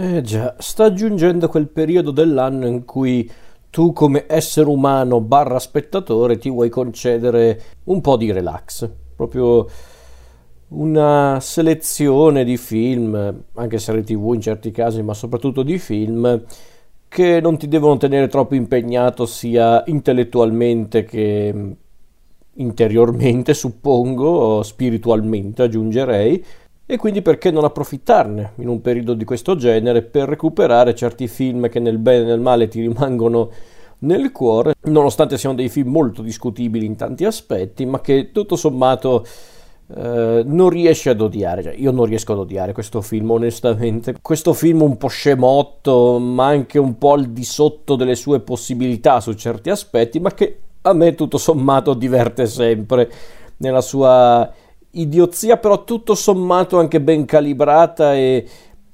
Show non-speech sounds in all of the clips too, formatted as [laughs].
Eh già, sta giungendo quel periodo dell'anno in cui tu come essere umano barra spettatore ti vuoi concedere un po' di relax, proprio una selezione di film, anche serie tv in certi casi, ma soprattutto di film che non ti devono tenere troppo impegnato sia intellettualmente che interiormente, suppongo, spiritualmente aggiungerei, e quindi perché non approfittarne in un periodo di questo genere per recuperare certi film che nel bene e nel male ti rimangono nel cuore, nonostante siano dei film molto discutibili in tanti aspetti, ma che tutto sommato eh, non riesci ad odiare. Cioè, io non riesco ad odiare questo film, onestamente. Questo film un po' scemotto, ma anche un po' al di sotto delle sue possibilità su certi aspetti, ma che a me tutto sommato diverte sempre nella sua idiozia, però tutto sommato anche ben calibrata e,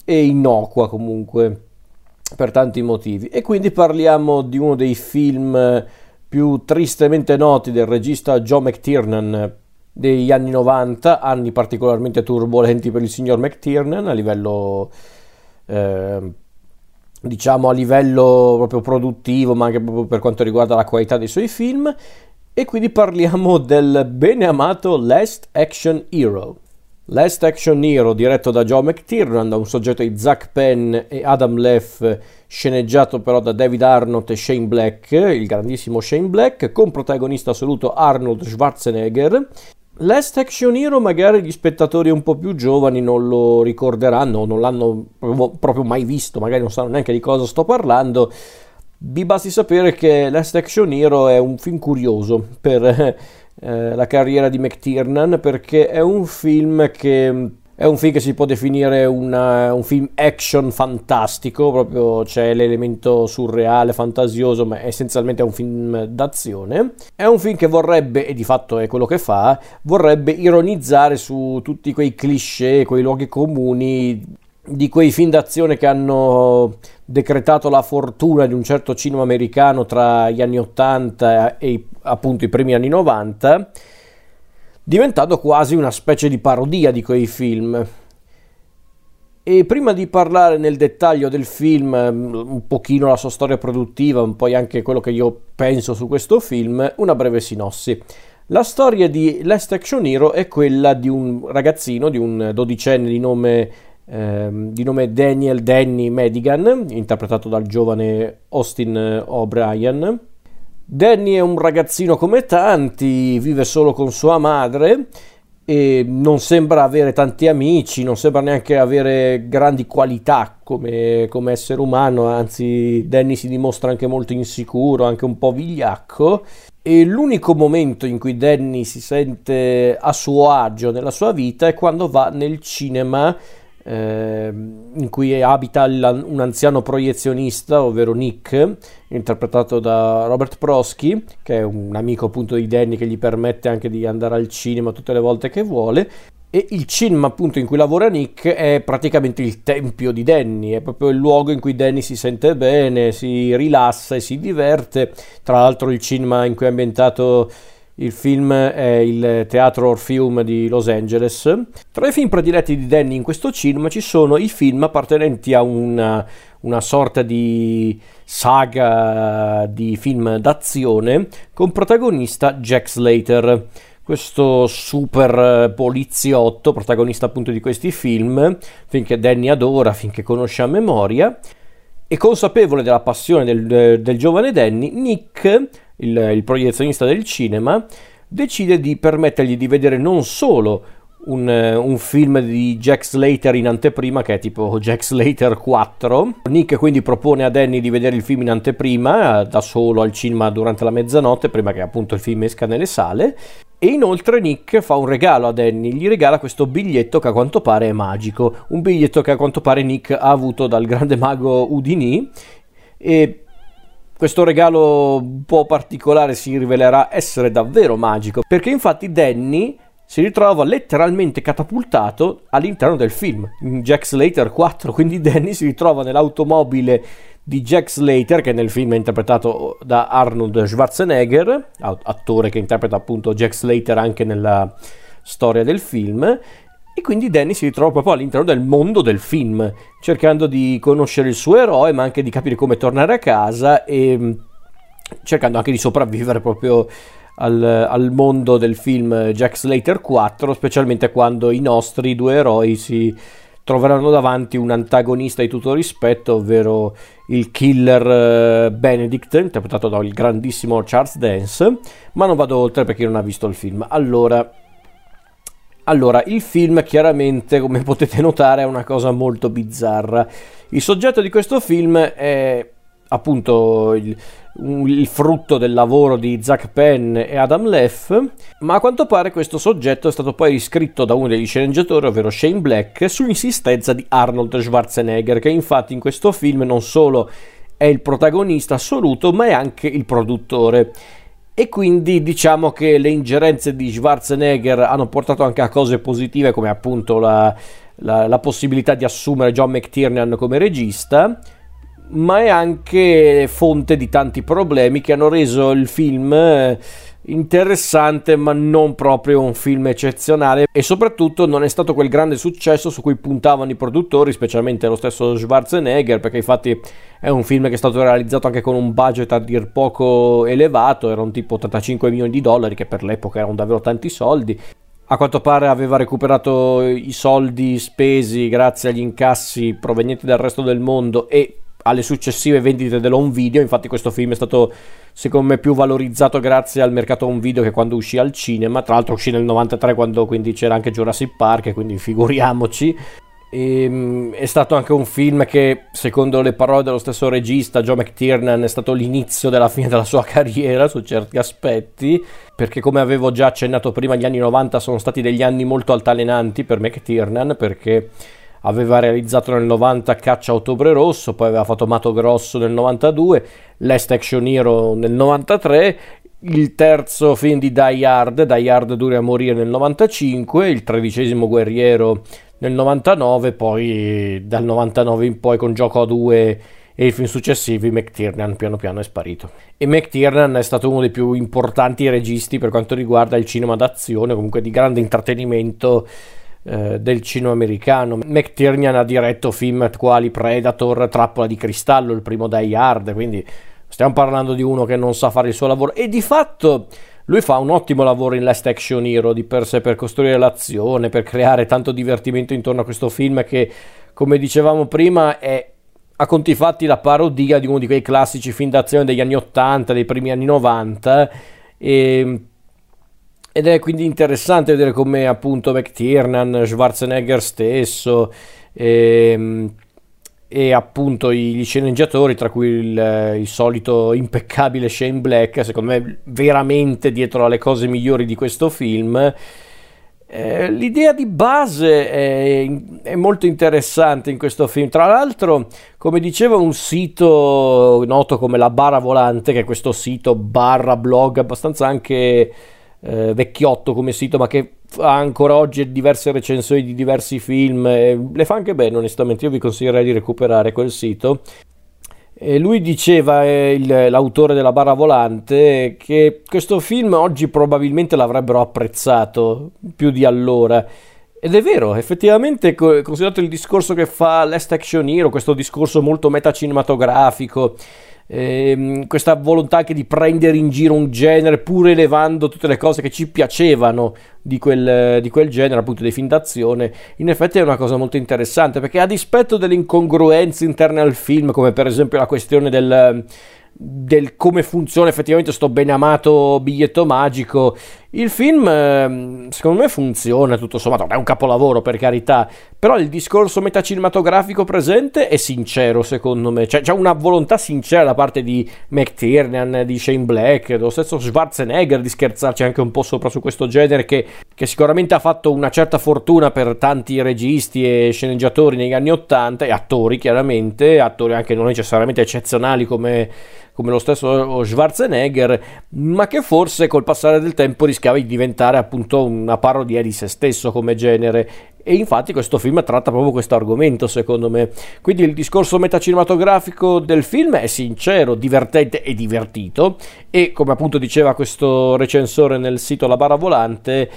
e innocua comunque per tanti motivi. E quindi parliamo di uno dei film più tristemente noti del regista Joe McTiernan degli anni 90, anni particolarmente turbolenti per il signor McTiernan a livello eh, diciamo a livello proprio produttivo, ma anche proprio per quanto riguarda la qualità dei suoi film e quindi parliamo del bene amato Last Action Hero. Last Action Hero, diretto da Joe McTiernan, da un soggetto di Zach Penn e Adam Leff, sceneggiato però da David Arnott e Shane Black, il grandissimo Shane Black, con protagonista assoluto Arnold Schwarzenegger. Last Action Hero magari gli spettatori un po' più giovani non lo ricorderanno, non l'hanno proprio mai visto, magari non sanno neanche di cosa sto parlando, vi basti sapere che Last Action Hero è un film curioso per [laughs] eh, la carriera di McTiernan perché è un film che è un film che si può definire una, un film action fantastico, proprio c'è l'elemento surreale, fantasioso, ma essenzialmente è un film d'azione. È un film che vorrebbe, e di fatto è quello che fa, vorrebbe ironizzare su tutti quei cliché, quei luoghi comuni di quei film d'azione che hanno decretato la fortuna di un certo cinema americano tra gli anni 80 e appunto i primi anni 90, diventando quasi una specie di parodia di quei film. E prima di parlare nel dettaglio del film, un pochino la sua storia produttiva, un po' anche quello che io penso su questo film, una breve sinossi. La storia di Last Action Hero è quella di un ragazzino, di un dodicenne di nome ehm, di nome Daniel Danny Madigan, interpretato dal giovane Austin O'Brien. Danny è un ragazzino come tanti, vive solo con sua madre e non sembra avere tanti amici, non sembra neanche avere grandi qualità come, come, essere umano, anzi Danny si dimostra anche molto insicuro, anche un po' vigliacco e l'unico momento in cui Danny si sente a suo agio nella sua vita è quando va nel cinema eh, in cui abita un anziano proiezionista, ovvero Nick, interpretato da Robert Prosky, che è un amico appunto di Danny che gli permette anche di andare al cinema tutte le volte che vuole. E il cinema appunto in cui lavora Nick è praticamente il tempio di Danny, è proprio il luogo in cui Danny si sente bene, si rilassa e si diverte. Tra l'altro il cinema in cui è ambientato il film è il Teatro Orpheum di Los Angeles. Tra i film prediletti di Danny in questo cinema ci sono i film appartenenti a una, una sorta di saga di film d'azione con protagonista Jack Slater questo super poliziotto, protagonista appunto di questi film, finché Danny adora, finché conosce a memoria, e consapevole della passione del, del giovane Danny, Nick il, il proiezionista del cinema, decide di permettergli di vedere non solo un, un, film di Jack Slater in anteprima che è tipo Jack Slater 4. Nick quindi propone a Danny di vedere il film in anteprima da solo al cinema durante la mezzanotte prima che appunto il film esca nelle sale. E inoltre Nick fa un regalo a Danny, gli regala questo biglietto che a quanto pare è magico, un biglietto che a quanto pare Nick ha avuto dal grande mago Udini e questo regalo un po' particolare si rivelerà essere davvero magico, perché infatti Danny si ritrova letteralmente catapultato all'interno del film, in Jack Slater 4, quindi Danny si ritrova nell'automobile di Jack Slater, che nel film è interpretato da Arnold Schwarzenegger, attore che interpreta appunto Jack Slater anche nella storia del film, E quindi Danny si ritrova proprio all'interno del mondo del film, cercando di conoscere il suo eroe, ma anche di capire come tornare a casa e mm, cercando anche di sopravvivere proprio al, al, mondo del film Jack Slater 4, specialmente quando i nostri due eroi si troveranno davanti un antagonista di tutto rispetto, ovvero il killer eh, Benedict, interpretato dal grandissimo Charles Dance, ma non vado oltre perché non ha visto il film. Allora, allora, il film chiaramente, come potete notare, è una cosa molto bizzarra. Il soggetto di questo film è appunto il, il, frutto del lavoro di Zach Penn e Adam Leff, ma a quanto pare questo soggetto è stato poi riscritto da uno degli sceneggiatori, ovvero Shane Black, su insistenza di Arnold Schwarzenegger, che infatti in questo film non solo è il protagonista assoluto, ma è anche il produttore. E quindi diciamo che le ingerenze di Schwarzenegger hanno portato anche a cose positive, come appunto la, la, la possibilità di assumere John McTiernan come regista ma è anche fonte di tanti problemi che hanno reso il film eh, interessante ma non proprio un film eccezionale. E soprattutto non è stato quel grande successo su cui puntavano i produttori specialmente lo stesso Schwarzenegger perché infatti è un film che è stato realizzato anche con un budget a dir poco elevato. Era un tipo 85 milioni di dollari che per l'epoca erano davvero tanti soldi. A quanto pare aveva recuperato i soldi spesi grazie agli incassi provenienti dal resto del mondo e alle successive vendite dell'home video. Infatti, questo film è stato secondo me più valorizzato grazie al mercato home video che quando uscì al cinema. Tra l'altro, uscì nel 93 quando quindi c'era anche Jurassic Park, quindi figuriamoci. E, ehm, è stato anche un film che, secondo le parole dello stesso regista, Joe McTiernan, è stato l'inizio della fine della sua [laughs] carriera su certi aspetti, perché come avevo già accennato prima, gli anni 90 sono stati degli anni molto altalenanti per McTiernan, perché aveva realizzato nel 90 Caccia Ottobre Rosso, poi aveva fatto Mato Grosso nel 92, Last Action Hero nel 93, il terzo film di Die Hard, Die Hard Dure a morire nel 95, il tredicesimo Guerriero nel 99, poi dal 99 in poi con Gioco a 2 e i film successivi McTiernan piano piano è sparito. E McTiernan è stato uno dei più importanti registi per quanto riguarda il cinema d'azione, comunque di grande intrattenimento eh, del cinema americano. McTiernan ha diretto film quali Predator, Trappola di cristallo, il primo Die Hard, quindi stiamo parlando di uno che non sa fare il suo lavoro e di fatto lui fa un ottimo lavoro in Last Action Hero di per sé per costruire l'azione, per creare tanto divertimento intorno a questo film che, come dicevamo prima, è a conti fatti la parodia di uno di quei classici film d'azione degli anni 80, dei primi anni 90 e ed è quindi interessante vedere come appunto McTiernan, Schwarzenegger stesso e, ehm, e appunto gli sceneggiatori, tra cui il, il, solito impeccabile Shane Black, secondo me veramente dietro alle cose migliori di questo film. Eh, l'idea di base è, è, molto interessante in questo film. Tra l'altro, come diceva un sito noto come la Bara Volante, che è questo sito barra blog abbastanza anche eh, vecchiotto come sito, ma che ha ancora oggi diverse recensioni di diversi film, eh, le fa anche bene onestamente, io vi consiglierei di recuperare quel sito. E lui diceva, eh, il, l'autore della barra volante, che questo film oggi probabilmente l'avrebbero apprezzato più di allora. Ed è vero, effettivamente, considerato il discorso che fa Last Action Hero, questo discorso molto metacinematografico, ehm, questa volontà anche di prendere in giro un genere pur elevando tutte le cose che ci piacevano di quel, di quel genere, appunto dei film d'azione, in effetti è una cosa molto interessante perché a dispetto delle incongruenze interne al film, come per esempio la questione del del come funziona effettivamente sto ben amato biglietto magico il film, ehm, secondo me, funziona tutto sommato. È un capolavoro, per carità. Però il discorso metacinematografico presente è sincero, secondo me. Cioè, c'è una volontà sincera da parte di McTiernan, di Shane Black, dello stesso Schwarzenegger di scherzarci anche un po' sopra su questo genere, che, che sicuramente ha fatto una certa fortuna per tanti registi e sceneggiatori negli anni Ottanta, e attori, chiaramente, attori anche non necessariamente eccezionali come come lo stesso Schwarzenegger, ma che forse col passare del tempo rischiava di diventare appunto una parodia di se stesso come genere. E infatti questo film tratta proprio questo argomento, secondo me. Quindi il discorso metacinematografico del film è sincero, divertente e divertito. E come appunto diceva questo recensore nel sito La Bara Volante,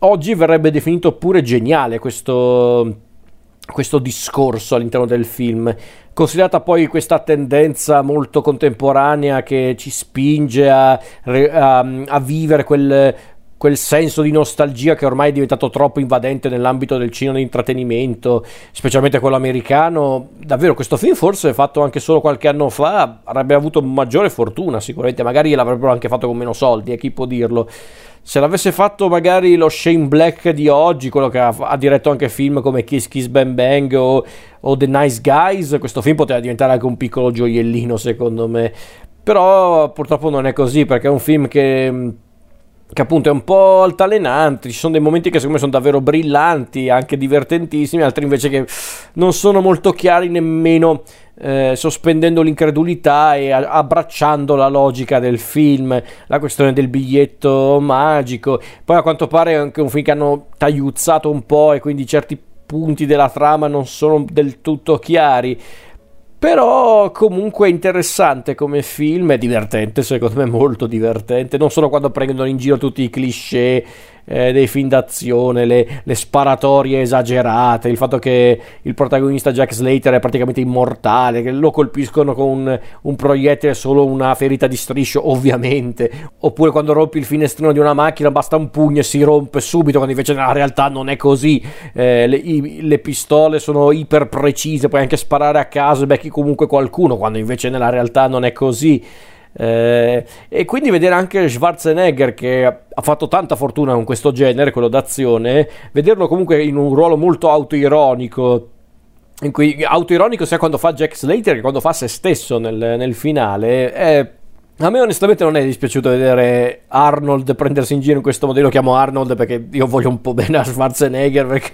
oggi verrebbe definito pure geniale questo, questo discorso all'interno del film. Considerata poi questa tendenza molto contemporanea che ci spinge a, a, a vivere quel, quel senso di nostalgia che ormai è diventato troppo invadente nell'ambito del cinema di intrattenimento, specialmente quello americano. Davvero, questo film forse fatto anche solo qualche anno fa avrebbe avuto maggiore fortuna, sicuramente, magari l'avrebbero anche fatto con meno soldi, e eh, chi può dirlo. Se l'avesse fatto magari lo Shane Black di oggi, quello che ha, ha diretto anche film come Kiss Kiss Bang Bang o, o The Nice Guys, questo film poteva diventare anche un piccolo gioiellino secondo me. Però purtroppo non è così perché è un film che che appunto è un po' altalenante, ci sono dei momenti che secondo me sono davvero brillanti, anche divertentissimi, altri invece che non sono molto chiari nemmeno eh, sospendendo l'incredulità e abbracciando la logica del film, la questione del biglietto magico. Poi a quanto pare è anche un film che hanno tagliuzzato un po' e quindi certi punti della trama non sono del tutto chiari. Però comunque interessante come film, è divertente, secondo me molto divertente, non solo quando prendono in giro tutti i cliché eh, dei film d'azione, le, le, sparatorie esagerate, il fatto che il protagonista Jack Slater è praticamente immortale, che lo colpiscono con un, un proiettile solo una ferita di striscio, ovviamente, oppure quando rompi il finestrino di una macchina basta un pugno e si rompe subito, quando invece nella realtà non è così, eh, le, i, le, pistole sono iper precise, puoi anche sparare a caso e becchi comunque qualcuno, quando invece nella realtà non è così. Eh, e quindi vedere anche Schwarzenegger che ha fatto tanta fortuna con questo genere, quello d'azione, vederlo comunque in un ruolo molto autoironico. In cui autoironico sia quando fa Jack Slater che quando fa se stesso nel, nel finale. È, a me onestamente non è dispiaciuto vedere Arnold prendersi in giro in questo modello. Lo chiamo Arnold perché io voglio un po' bene a Schwarzenegger perché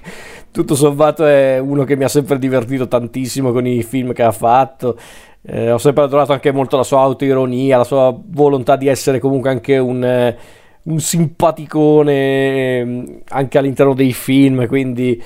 tutto sommato è uno che mi ha sempre divertito tantissimo con i film che ha fatto. Eh, ho sempre adorato anche molto la sua autoironia, la sua volontà di essere comunque anche un, eh, un simpaticone mm, anche all'interno dei film, quindi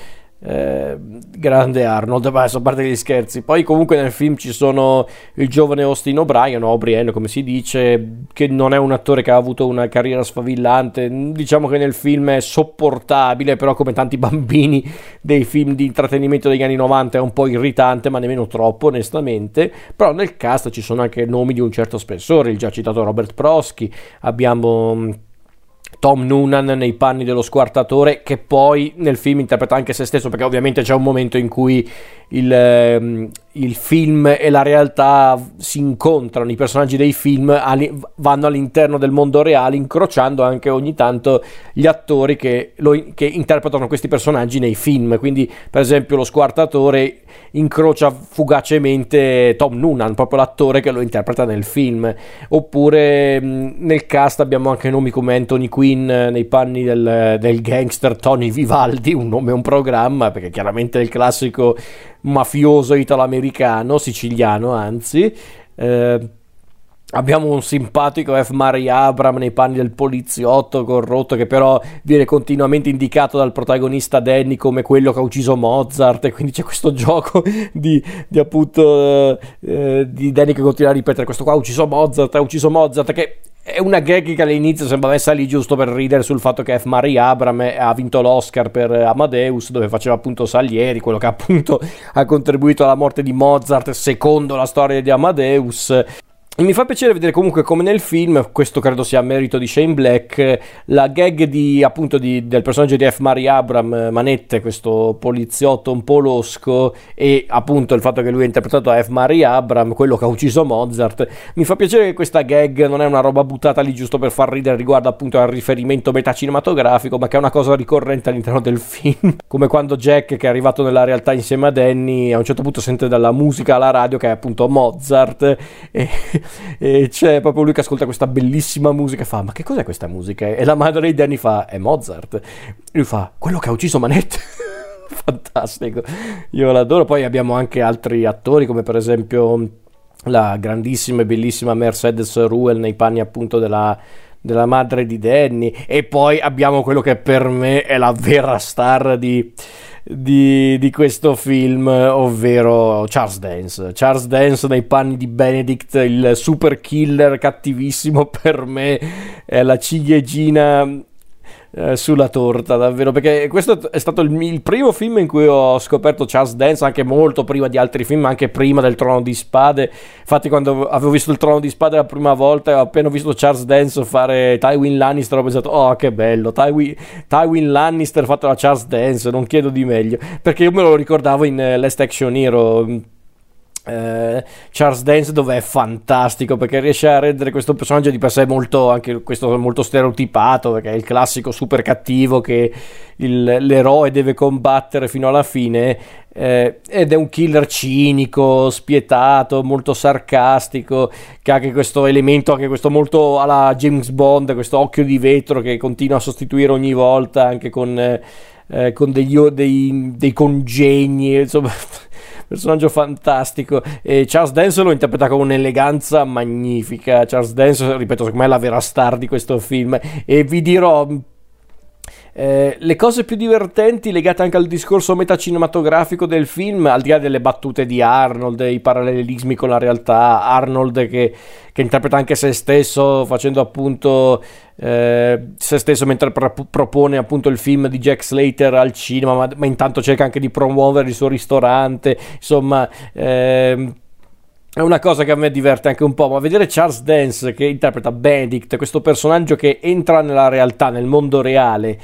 eh, grande Arnold, adesso a parte gli scherzi. Poi comunque nel film ci sono il giovane Austin O'Brien, o O'Brien come si dice, che non è un attore che ha avuto una carriera sfavillante. Diciamo che nel film è sopportabile, però come tanti [laughs] bambini dei film di intrattenimento degli anni 90 è un po' irritante, ma nemmeno troppo onestamente. Però nel cast ci sono anche nomi di un certo spessore, il già citato Robert Prosky, abbiamo Tom Noonan nei panni dello squartatore che poi nel film interpreta anche se stesso perché ovviamente c'è un momento in cui il, ehm, il film e la realtà si incontrano, i personaggi dei film vanno all'interno del mondo reale incrociando anche ogni tanto gli attori che, lo, che interpretano questi personaggi nei film, quindi per esempio lo squartatore incrocia fugacemente Tom Noonan, proprio l'attore che lo interpreta nel film, oppure nel cast abbiamo anche nomi come Anthony Quinn nei panni del, del gangster Tony Vivaldi, un nome e un programma, perché chiaramente è il classico mafioso italo-americano, siciliano anzi. Eh, Abbiamo un simpatico F. Murray Abram nei panni del poliziotto corrotto che però viene continuamente indicato dal protagonista Danny come quello che ha ucciso Mozart e quindi c'è questo gioco [laughs] di, di appunto eh, di Danny che continua a ripetere questo qua ha ucciso Mozart, ha ucciso Mozart che è una gag che all'inizio sembra messa lì giusto per ridere sul fatto che F. Murray Abram ha vinto l'Oscar per Amadeus, dove faceva appunto Salieri, quello che appunto [laughs] ha contribuito alla morte di Mozart secondo la storia di Amadeus. E mi fa piacere vedere comunque come nel film, questo credo sia merito di Shane Black, la gag di, appunto di, del personaggio di F. Murray Abram, Manette, questo poliziotto un po' losco, e appunto il fatto che lui ha interpretato F. Murray Abram, quello che ha ucciso Mozart. Mi fa piacere che questa gag non è una roba buttata lì giusto per far ridere riguardo appunto al riferimento metacinematografico, ma che è una cosa ricorrente all'interno del film. [laughs] come quando Jack, che è arrivato nella realtà insieme a Danny, a un certo punto sente dalla musica alla radio che è appunto Mozart, e e c'è proprio lui che ascolta questa bellissima musica e fa ma che cos'è questa musica? E la madre di Danny fa è Mozart. E lui fa quello che ha ucciso Manette. [laughs] Fantastico, io l'adoro. Poi abbiamo anche altri attori come per esempio la grandissima e bellissima Mercedes Ruel nei panni appunto della, della madre di Danny e poi abbiamo quello che per me è la vera star di di, di, questo film, ovvero Charles Dance. Charles Dance nei panni di Benedict, il super killer cattivissimo [laughs] per me, è la ciliegina eh, sulla torta, davvero, perché questo è stato il, il, primo film in cui ho scoperto Charles Dance, anche molto prima di altri film, anche prima del Trono di Spade. Infatti quando avevo visto il Trono di Spade la prima volta e ho appena visto Charles Dance fare Tywin Lannister ho pensato, oh che bello, Tywin, Tywin Lannister fatto da Charles Dance, non chiedo di meglio, perché io me lo ricordavo in uh, Last Action Hero eh, Charles Dance dove è fantastico perché riesce a rendere questo personaggio di per sé molto, anche questo molto stereotipato perché è il classico super cattivo che il, l'eroe deve combattere fino alla fine eh, ed è un killer cinico, spietato, molto sarcastico che ha anche questo elemento, anche questo molto alla James Bond, questo occhio di vetro che continua a sostituire ogni volta anche con, eh, con degli, dei, dei congegni insomma [laughs] personaggio fantastico. E Charles Dance lo interpreta con un'eleganza magnifica. Charles Dance, ripeto, secondo me è la vera star di questo film. E vi dirò eh, le cose più divertenti legate anche al discorso metacinematografico del film, al di là delle battute di Arnold, i parallelismi con la realtà, Arnold che, che interpreta anche se stesso facendo appunto eh, se stesso mentre pro- propone appunto il film di Jack Slater al cinema, ma, ma, intanto cerca anche di promuovere il suo ristorante, insomma... Eh, è una cosa che a me diverte anche un po', ma vedere Charles Dance che interpreta Benedict, questo personaggio che entra nella realtà, nel mondo reale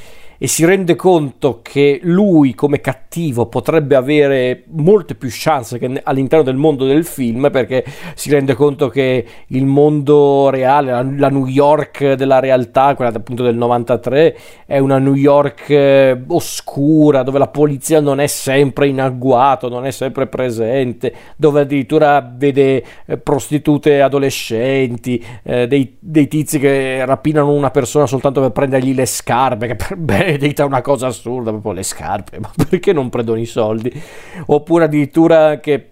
e si rende conto che lui come cattivo potrebbe avere molte più chance che all'interno del mondo del film perché si rende conto che il mondo reale, la, New York della realtà, quella appunto del 93, è una New York eh, oscura dove la polizia non è sempre in agguato, non è sempre presente, dove addirittura vede eh, prostitute adolescenti, eh, dei, dei tizi che rapinano una persona soltanto per prendergli le scarpe, che per bene [laughs] Benedetta una cosa assurda, proprio le scarpe, ma perché non prendono i soldi? Oppure addirittura che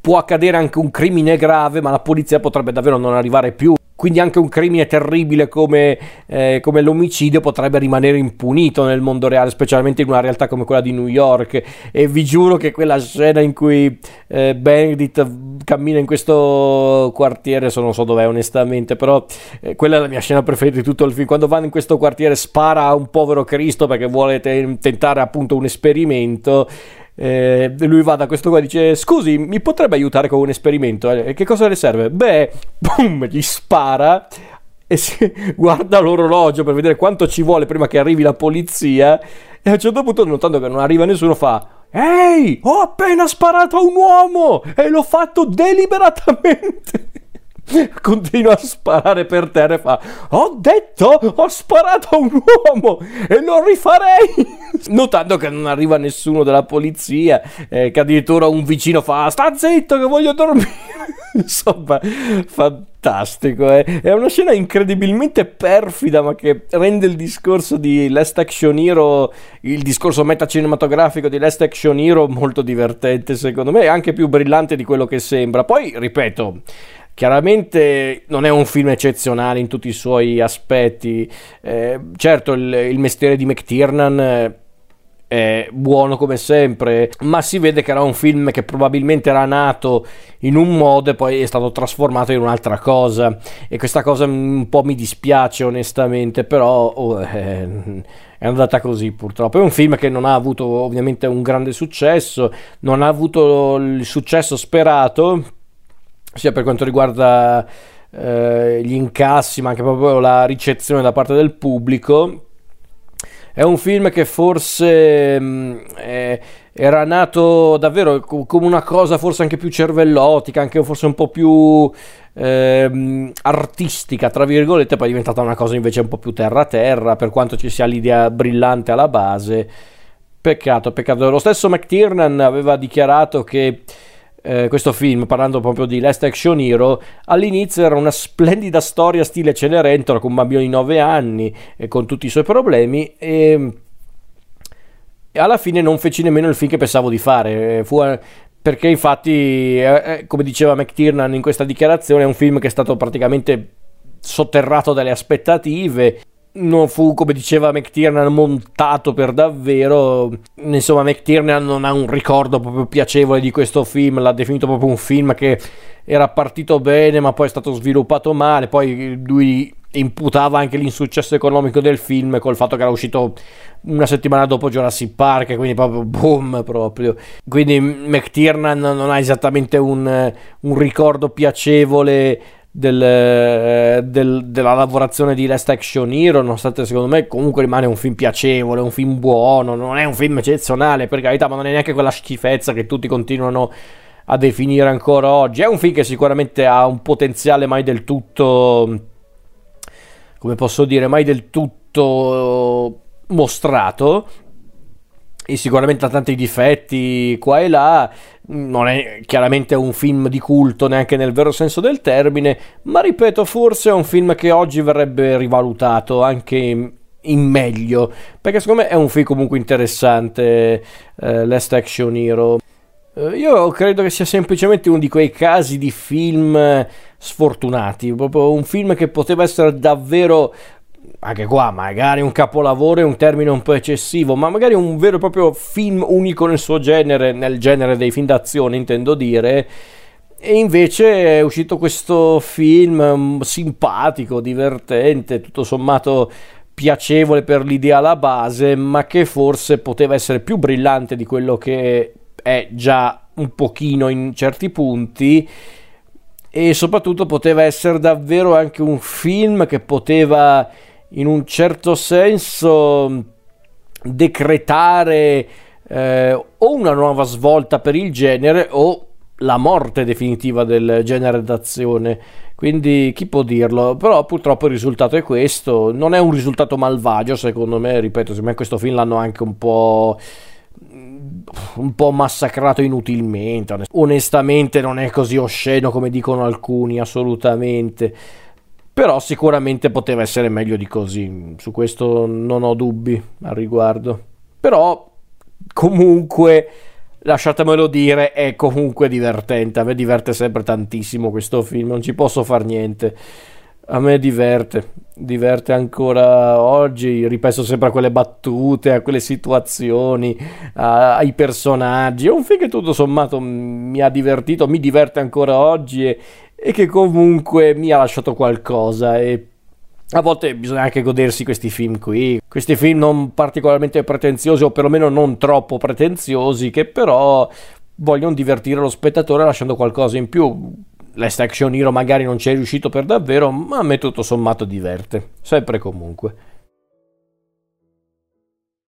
può accadere anche un crimine grave, ma la polizia potrebbe davvero non arrivare più quindi anche un crimine terribile come, eh, come, l'omicidio potrebbe rimanere impunito nel mondo reale, specialmente in una realtà come quella di New York. E vi giuro che quella scena in cui eh, Benedict cammina in questo quartiere, adesso non so dov'è onestamente, però eh, quella è la mia scena preferita di tutto il film. Quando va in questo quartiere spara a un povero Cristo perché vuole te- tentare appunto un esperimento eh, lui va da questo qua e dice scusi mi potrebbe aiutare con un esperimento? Eh, che cosa le serve? beh boom gli spara e si [laughs] guarda l'orologio per vedere quanto ci vuole prima che arrivi la polizia. E a un certo punto notando che non arriva nessuno fa ehi ho appena sparato a un uomo e l'ho fatto deliberatamente [laughs] continua a sparare per terra e fa ho detto ho sparato a un uomo e lo rifarei! [laughs] Notando che non arriva nessuno della polizia eh, che addirittura un vicino fa sta zitto che voglio dormire! [laughs] Insomma fantastico eh. è una scena incredibilmente perfida ma che rende il discorso di Last Action Hero il discorso metacinematografico di Last Action Hero molto divertente secondo me e anche più brillante di quello che sembra. Poi ripeto Chiaramente non è un film eccezionale in tutti i suoi aspetti. Eh, certo, il, il, mestiere di McTiernan eh, è buono come sempre, ma si vede che era un film che probabilmente era nato in un modo e poi è stato trasformato in un'altra cosa. E questa cosa un po' mi dispiace onestamente, però oh, eh, è andata così purtroppo. È un film che non ha avuto ovviamente un grande successo, non ha avuto il successo sperato sia per quanto riguarda eh, gli incassi, ma anche proprio la ricezione da parte del pubblico. È un film che forse mh, mm, è, era nato davvero come una cosa forse anche più cervellotica, anche forse un po' più eh, artistica, tra virgolette, poi è diventata una cosa invece un po' più terra-terra, per quanto ci sia l'idea brillante alla base. Peccato, peccato. Lo stesso McTiernan aveva dichiarato che eh, questo film, parlando proprio di Last Action Hero, all'inizio era una splendida storia stile Cenerentola con un bambino di 9 anni e con tutti i suoi problemi e, e alla fine non feci nemmeno il film che pensavo di fare. Fu, perché infatti, eh, come diceva McTiernan in questa dichiarazione, è un film che è stato praticamente sotterrato dalle aspettative non fu, come diceva McTiernan, montato per davvero. Insomma, McTiernan non ha un ricordo proprio piacevole di questo film, l'ha definito proprio un film che era partito bene, ma poi è stato sviluppato male. Poi lui imputava anche l'insuccesso economico del film col fatto che era uscito una settimana dopo Jurassic Park, quindi proprio boom proprio. Quindi McTiernan non ha esattamente un, un ricordo piacevole del, del, della lavorazione di Last Action Hero, nonostante secondo me comunque rimane un film piacevole, un film buono, non è un film eccezionale per carità, ma non è neanche quella schifezza che tutti continuano a definire ancora oggi. È un film che sicuramente ha un potenziale mai del tutto, come posso dire, mai del tutto mostrato e sicuramente ha tanti difetti qua e là, non è chiaramente un film di culto neanche nel vero senso del termine, ma ripeto, forse è un film che oggi verrebbe rivalutato anche in meglio, perché secondo me è un film comunque interessante, eh, Last Action Hero. Eh, io credo che sia semplicemente uno di quei casi di film sfortunati, proprio un film che poteva essere davvero anche qua magari un capolavoro è un termine un po' eccessivo, ma magari un vero e proprio film unico nel suo genere, nel genere dei film d'azione intendo dire. E invece è uscito questo film mm, simpatico, divertente, tutto sommato piacevole per l'idea alla base, ma che forse poteva essere più brillante di quello che è già un pochino in certi punti e soprattutto poteva essere davvero anche un film che poteva in un certo senso decretare eh, o una nuova svolta per il genere o la morte definitiva del genere d'azione. Quindi chi può dirlo? Però purtroppo il risultato è questo. Non è un risultato malvagio, secondo me. Ripeto, secondo me questo film l'hanno anche un po' un po' massacrato inutilmente. Onestamente non è così osceno come dicono alcuni, assolutamente però sicuramente poteva essere meglio di così, su questo non ho dubbi al riguardo. Però comunque, lasciatemelo dire, è comunque divertente, a me diverte sempre tantissimo questo film, non ci posso far niente. A me diverte, diverte ancora oggi, ripenso sempre a quelle battute, a quelle situazioni, a, ai personaggi. È un film che tutto sommato mi ha divertito, mi diverte ancora oggi e, e che comunque mi ha lasciato qualcosa e a volte bisogna anche godersi questi film qui, questi film non particolarmente pretenziosi o perlomeno non troppo pretenziosi che però vogliono divertire lo spettatore lasciando qualcosa in più. Last Action Hero magari non ci è riuscito per davvero, ma a me tutto sommato diverte, sempre comunque.